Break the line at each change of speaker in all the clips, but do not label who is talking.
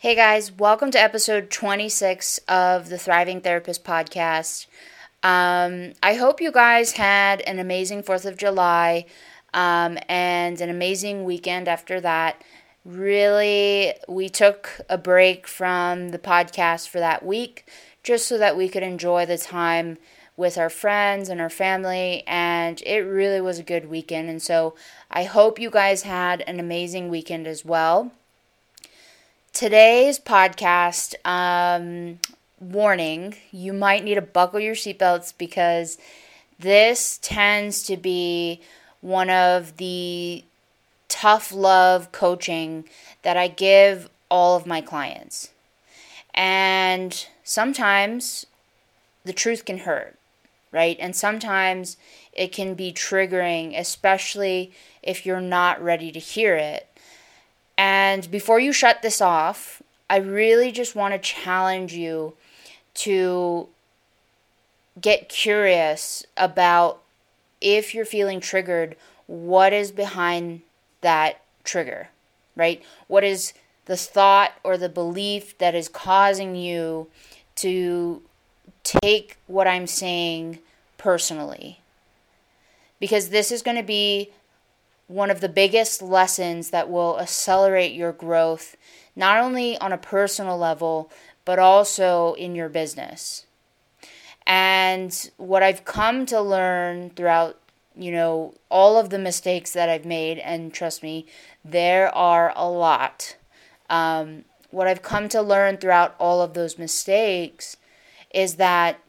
Hey guys, welcome to episode 26 of the Thriving Therapist podcast. Um, I hope you guys had an amazing 4th of July um, and an amazing weekend after that. Really, we took a break from the podcast for that week just so that we could enjoy the time with our friends and our family, and it really was a good weekend. And so I hope you guys had an amazing weekend as well. Today's podcast, um, warning, you might need to buckle your seatbelts because this tends to be one of the tough love coaching that I give all of my clients. And sometimes the truth can hurt, right? And sometimes it can be triggering, especially if you're not ready to hear it. And before you shut this off, I really just want to challenge you to get curious about if you're feeling triggered, what is behind that trigger, right? What is the thought or the belief that is causing you to take what I'm saying personally? Because this is going to be one of the biggest lessons that will accelerate your growth, not only on a personal level, but also in your business. And what I've come to learn throughout, you know, all of the mistakes that I've made, and trust me, there are a lot. Um, what I've come to learn throughout all of those mistakes is that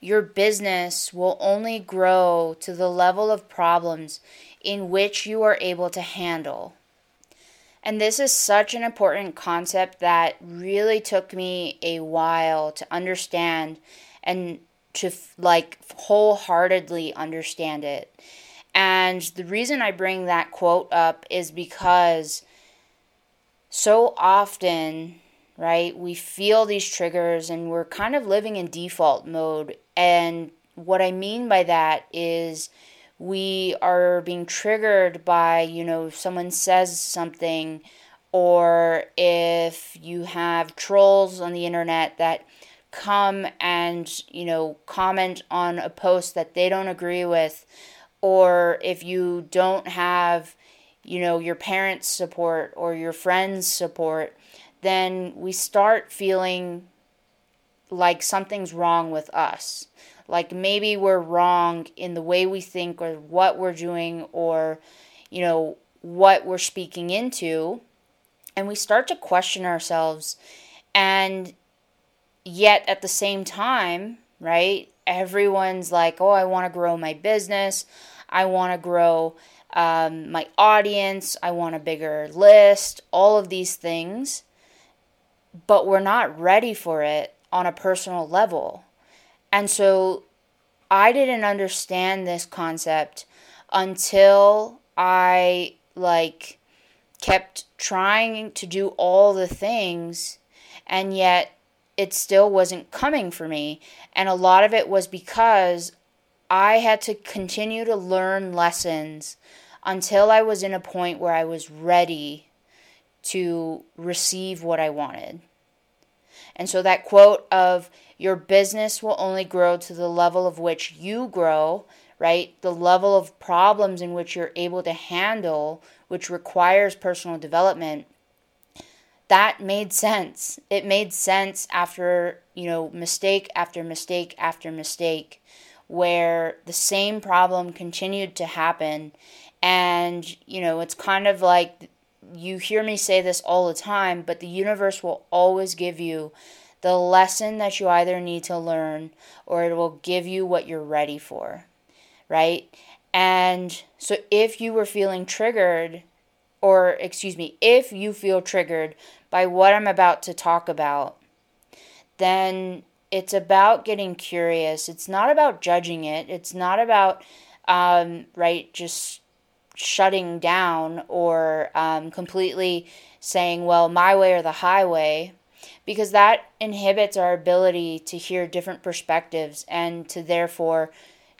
your business will only grow to the level of problems in which you are able to handle. And this is such an important concept that really took me a while to understand and to like wholeheartedly understand it. And the reason I bring that quote up is because so often, right, we feel these triggers and we're kind of living in default mode. And what I mean by that is we are being triggered by, you know, if someone says something, or if you have trolls on the internet that come and, you know, comment on a post that they don't agree with, or if you don't have, you know, your parents' support or your friends' support, then we start feeling like something's wrong with us. Like maybe we're wrong in the way we think or what we're doing or you know what we're speaking into. And we start to question ourselves. And yet at the same time right everyone's like oh i want to grow my business. I want to grow um, my audience. I want a bigger list. All of these things. But we're not ready for it on a personal level and so I didn't understand this concept until I like kept trying to do all the things and yet it still wasn't coming for me. And a lot of it was because I had to continue to learn lessons until I was in a point where I was ready to receive what I wanted. And so that quote of your business will only grow to the level of which you grow, right? The level of problems in which you're able to handle, which requires personal development. That made sense. It made sense after, you know, mistake after mistake after mistake where the same problem continued to happen and you know it's kind of like you hear me say this all the time, but the universe will always give you the lesson that you either need to learn or it will give you what you're ready for, right? And so if you were feeling triggered, or excuse me, if you feel triggered by what I'm about to talk about, then it's about getting curious. It's not about judging it. It's not about, um, right, just shutting down or um, completely saying, well, my way or the highway, because that inhibits our ability to hear different perspectives and to therefore,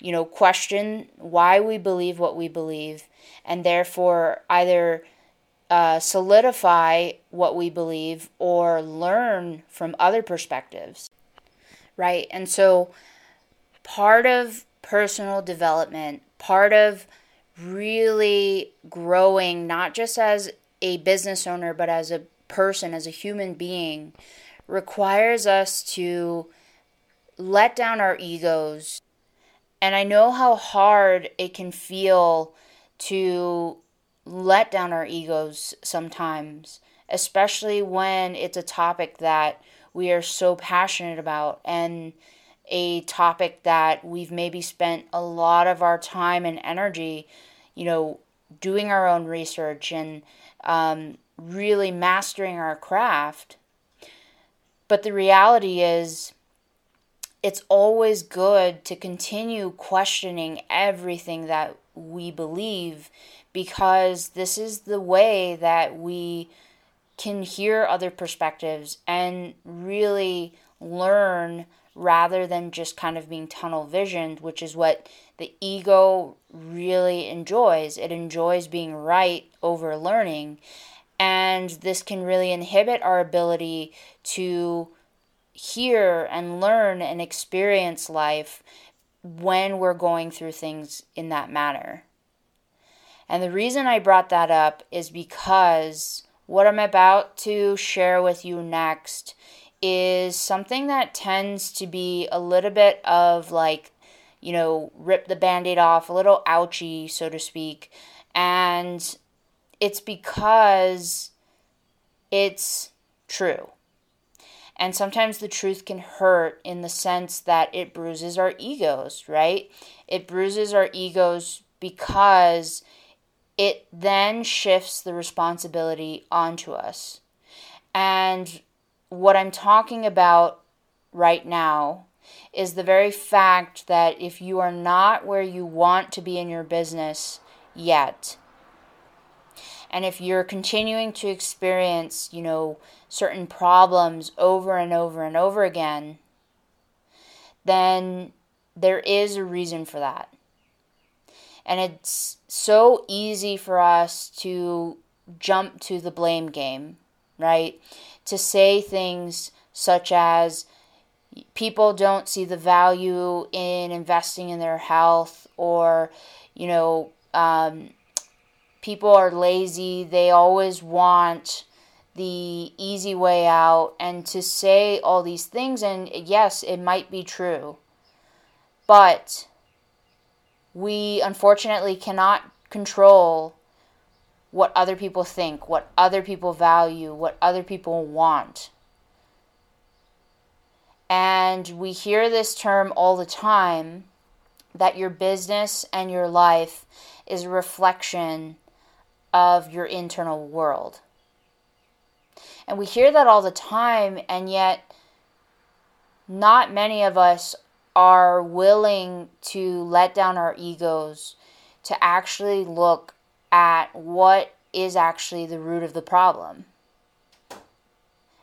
you know, question why we believe what we believe and therefore either uh, solidify what we believe or learn from other perspectives, right? And so, part of personal development, part of really growing, not just as a business owner, but as a person, as a human being, requires us to let down our egos. And I know how hard it can feel to let down our egos sometimes, especially when it's a topic that we are so passionate about and a topic that we've maybe spent a lot of our time and energy, you know, doing our own research and um, really mastering our craft. But the reality is, it's always good to continue questioning everything that we believe because this is the way that we can hear other perspectives and really learn rather than just kind of being tunnel visioned, which is what the ego really enjoys. It enjoys being right over learning. And this can really inhibit our ability to hear and learn and experience life when we're going through things in that manner. And the reason I brought that up is because what I'm about to share with you next is something that tends to be a little bit of like, you know, rip the band aid off, a little ouchy, so to speak. And it's because it's true. And sometimes the truth can hurt in the sense that it bruises our egos, right? It bruises our egos because it then shifts the responsibility onto us. And what I'm talking about right now is the very fact that if you are not where you want to be in your business yet, and if you're continuing to experience, you know, certain problems over and over and over again, then there is a reason for that. And it's so easy for us to jump to the blame game, right? To say things such as people don't see the value in investing in their health, or, you know, um, people are lazy, they always want the easy way out, and to say all these things, and yes, it might be true, but we unfortunately cannot control what other people think, what other people value, what other people want. And we hear this term all the time that your business and your life is a reflection of your internal world. And we hear that all the time, and yet not many of us are willing to let down our egos to actually look at what is actually the root of the problem.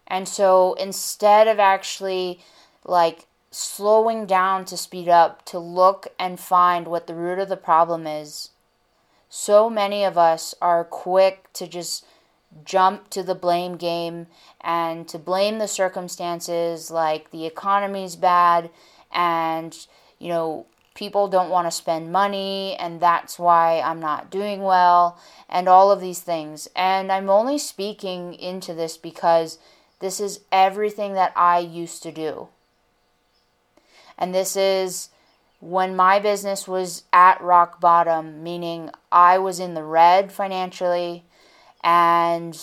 And so instead of actually like slowing down to speed up to look and find what the root of the problem is, so many of us are quick to just jump to the blame game and to blame the circumstances like the economy's bad and you know people don't want to spend money and that's why I'm not doing well and all of these things. And I'm only speaking into this because this is everything that I used to do. And this is when my business was at rock bottom, meaning I was in the red financially and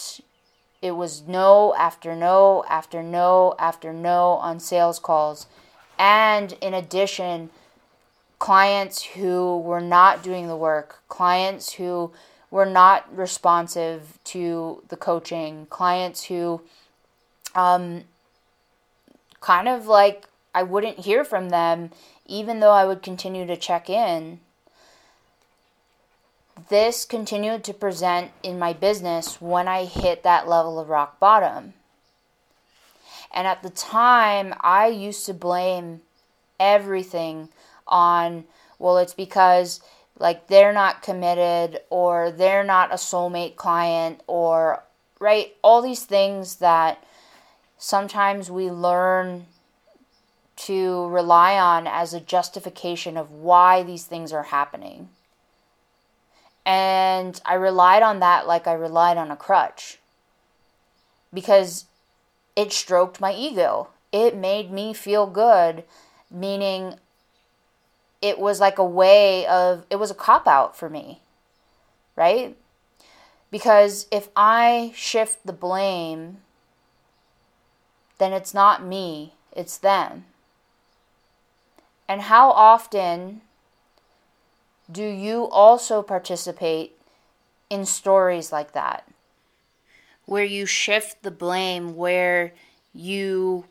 it was no after no after no after no on sales calls and in addition, clients who were not doing the work, clients who were not responsive to the coaching, clients who um, kind of like I wouldn't hear from them even though I would continue to check in. This continued to present in my business when I hit that level of rock bottom. And at the time, I used to blame everything on, well, it's because like they're not committed or they're not a soulmate client or right all these things that sometimes we learn to rely on as a justification of why these things are happening. And I relied on that like I relied on a crutch because it stroked my ego. It made me feel good, meaning it was like a way of, it was a cop out for me, right? Because if I shift the blame, then it's not me, it's them. And how often do you also participate in stories like that? Where you shift the blame, where you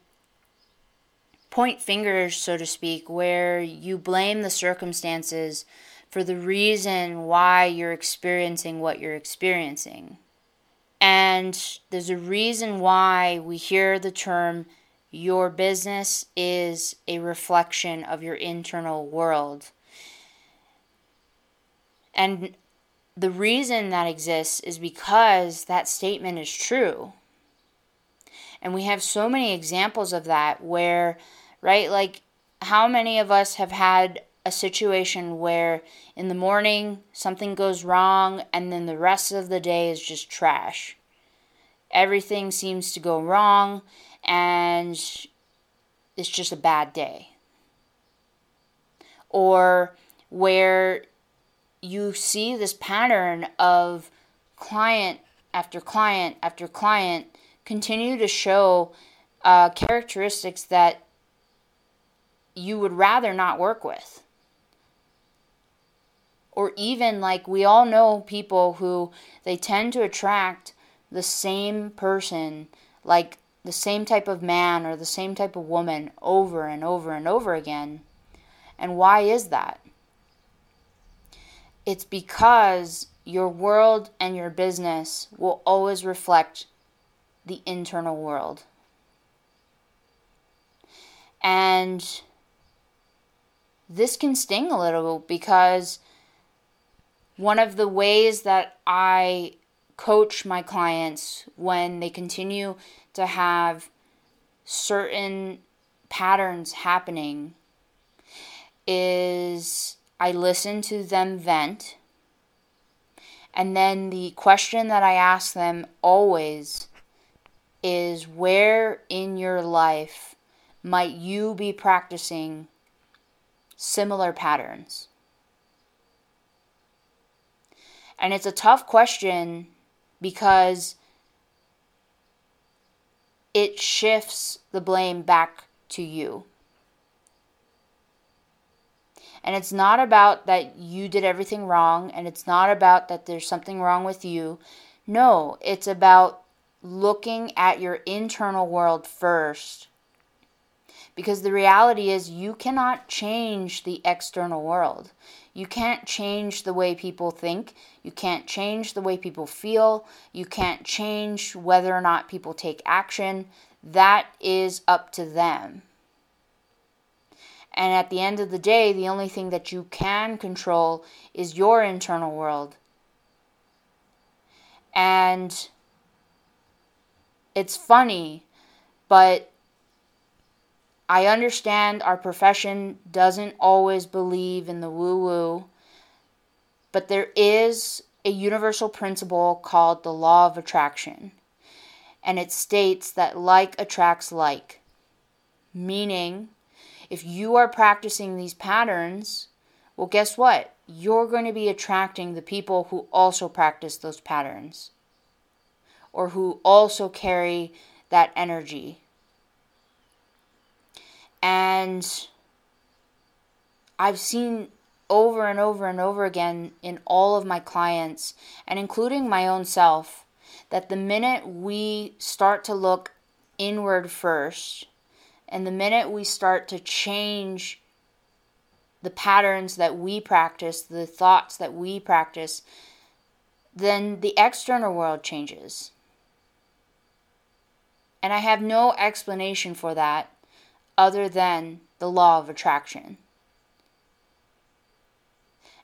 point fingers, so to speak, where you blame the circumstances for the reason why you're experiencing what you're experiencing. And there's a reason why we hear the term your business is a reflection of your internal world. And the reason that exists is because that statement is true. And we have so many examples of that where, right, like how many of us have had a situation where in the morning something goes wrong and then the rest of the day is just trash? Everything seems to go wrong and it's just a bad day. Or where you see this pattern of client after client after client continue to show uh, characteristics that you would rather not work with. Or even like we all know people who they tend to attract the same person, like the same type of man or the same type of woman over and over and over again. And why is that? It's because your world and your business will always reflect the internal world. And this can sting a little because one of the ways that I coach my clients when they continue to have certain patterns happening is I listen to them vent. And then the question that I ask them always is where in your life might you be practicing similar patterns? And it's a tough question because it shifts the blame back to you. And it's not about that you did everything wrong, and it's not about that there's something wrong with you. No, it's about looking at your internal world first. Because the reality is, you cannot change the external world. You can't change the way people think. You can't change the way people feel. You can't change whether or not people take action. That is up to them. And at the end of the day, the only thing that you can control is your internal world. And it's funny, but I understand our profession doesn't always believe in the woo woo, but there is a universal principle called the law of attraction. And it states that like attracts like. Meaning, if you are practicing these patterns, well, guess what? You're going to be attracting the people who also practice those patterns or who also carry that energy and I've seen over and over and over again in all of my clients, and including my own self, that the minute we start to look inward first, and the minute we start to change the patterns that we practice, the thoughts that we practice, then the external world changes. And I have no explanation for that other than the law of attraction.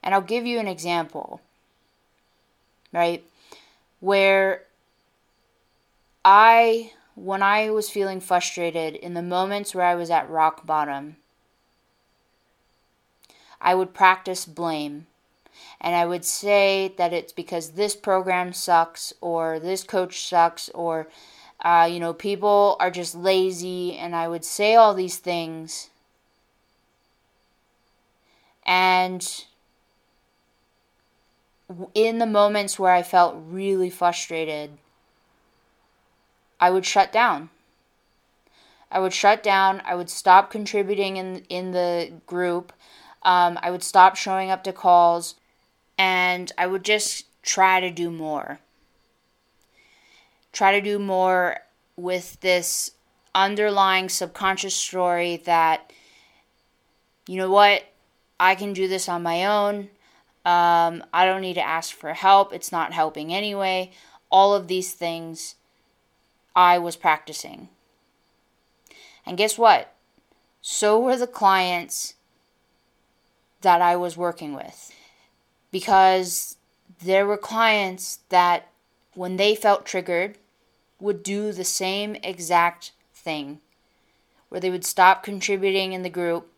And I'll give you an example, right? Where I, when I was feeling frustrated in the moments where I was at rock bottom, I would practice blame. And I would say that it's because this program sucks, or this coach sucks, or, uh, you know, people are just lazy. And I would say all these things. And in the moments where I felt really frustrated, I would shut down. I would shut down. I would stop contributing in in the group. Um, I would stop showing up to calls, and I would just try to do more. Try to do more with this underlying subconscious story that, you know what, I can do this on my own. Um, I don't need to ask for help. It's not helping anyway. All of these things I was practicing. And guess what? So were the clients that I was working with. Because there were clients that, when they felt triggered, would do the same exact thing. Where they would stop contributing in the group,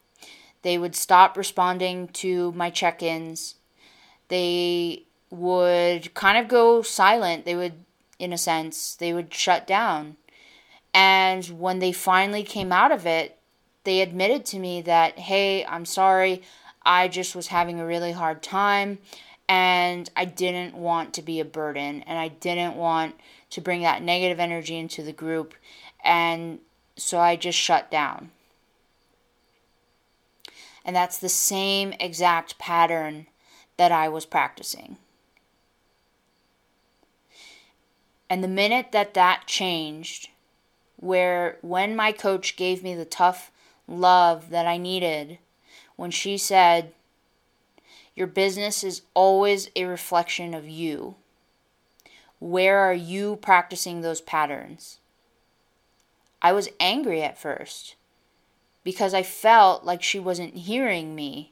they would stop responding to my check ins, they would kind of go silent. They would, in a sense, they would shut down. And when they finally came out of it, they admitted to me that, hey, I'm sorry, I just was having a really hard time and I didn't want to be a burden and I didn't want to bring that negative energy into the group and so I just shut down. And that's the same exact pattern that I was practicing. And the minute that that changed, where when my coach gave me the tough love that I needed, when she said, Your business is always a reflection of you. Where are you practicing those patterns? I was angry at first because I felt like she wasn't hearing me.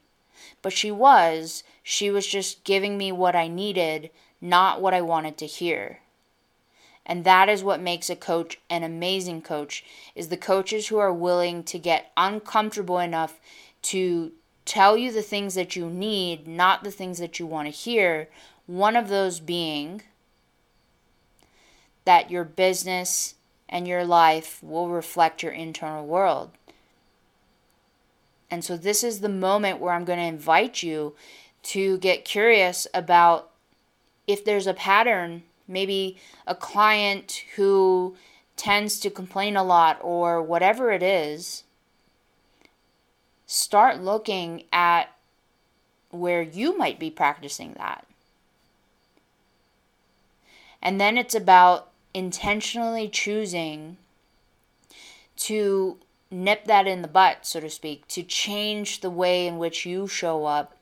But she was. She was just giving me what I needed, not what I wanted to hear. And that is what makes a coach an amazing coach is the coaches who are willing to get uncomfortable enough to tell you the things that you need, not the things that you want to hear. One of those being that your business and your life will reflect your internal world. And so, this is the moment where I'm going to invite you to get curious about if there's a pattern, maybe a client who tends to complain a lot or whatever it is start looking at where you might be practicing that. And then it's about intentionally choosing to nip that in the butt, so to speak, to change the way in which you show up.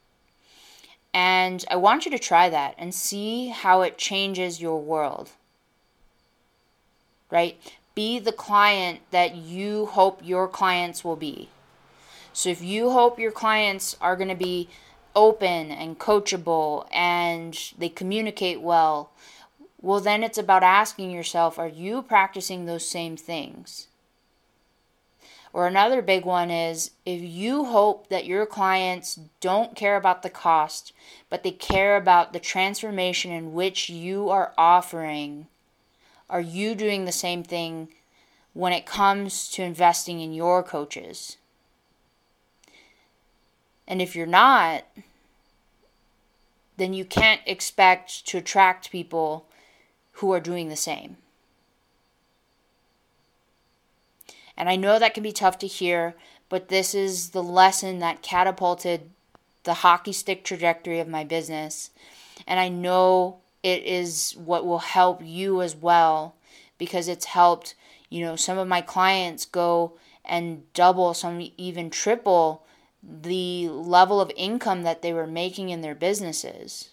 And I want you to try that and see how it changes your world. Right? Be the client that you hope your clients will be. So if you hope your clients are going to be open and coachable and they communicate well, well, then it's about asking yourself are you practicing those same things? Or another big one is if you hope that your clients don't care about the cost, but they care about the transformation in which you are offering, are you doing the same thing when it comes to investing in your coaches? And if you're not, then you can't expect to attract people who are doing the same. And I know that can be tough to hear, but this is the lesson that catapulted the hockey stick trajectory of my business. And I know it is what will help you as well because it's helped, you know, some of my clients go and double, some even triple the level of income that they were making in their businesses.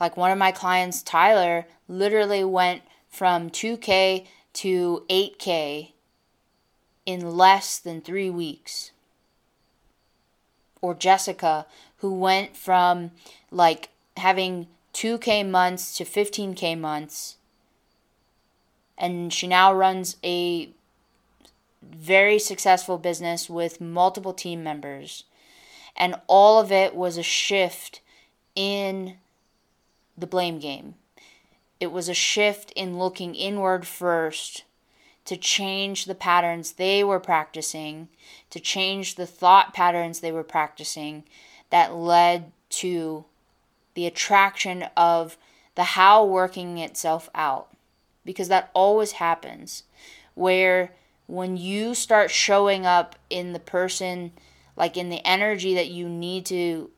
Like one of my clients, Tyler, literally went from 2K to 8K in less than three weeks. Or Jessica, who went from like having 2K months to 15K months. And she now runs a very successful business with multiple team members. And all of it was a shift in the blame game. It was a shift in looking inward first to change the patterns they were practicing, to change the thought patterns they were practicing that led to the attraction of the how working itself out. Because that always happens. Where when you start showing up in the person, like in the energy that you need to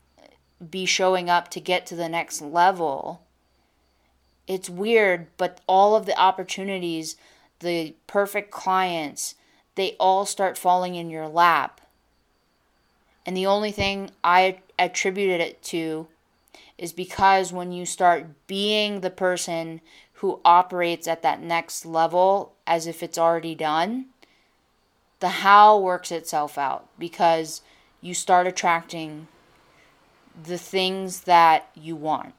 be showing up to get to the next level, it's weird, but all of the opportunities, the perfect clients, they all start falling in your lap. And the only thing I attributed it to is because when you start being the person who operates at that next level as if it's already done, the how works itself out because you start attracting the things that you want.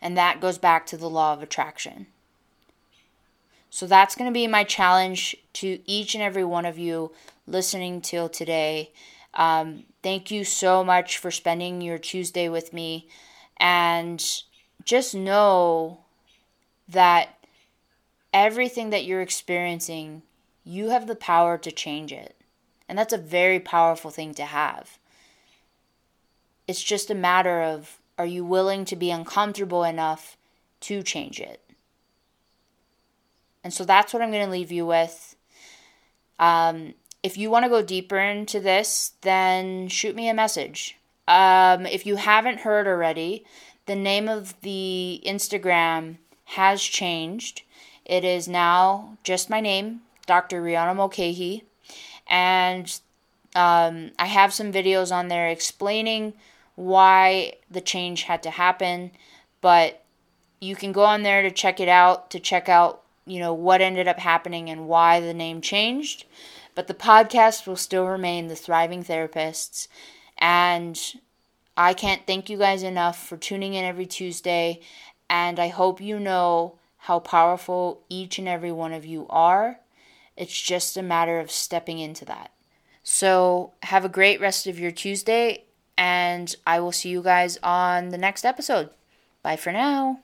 And that goes back to the law of attraction. So that's going to be my challenge to each and every one of you listening till today. Um, thank you so much for spending your Tuesday with me. And just know that everything that you're experiencing, you have the power to change it. And that's a very powerful thing to have. It's just a matter of are you willing to be uncomfortable enough to change it? And so that's what I'm going to leave you with. Um, if you want to go deeper into this, then shoot me a message. Um, if you haven't heard already, the name of the Instagram has changed. It is now just my name, Dr. Rihanna Mulcahy. And um, I have some videos on there explaining why the change had to happen. But you can go on there to check it out, to check out, you know, what ended up happening and why the name changed. But the podcast will still remain The Thriving Therapists. And I can't thank you guys enough for tuning in every Tuesday. And I hope you know how powerful each and every one of you are. It's just a matter of stepping into that. So, have a great rest of your Tuesday, and I will see you guys on the next episode. Bye for now.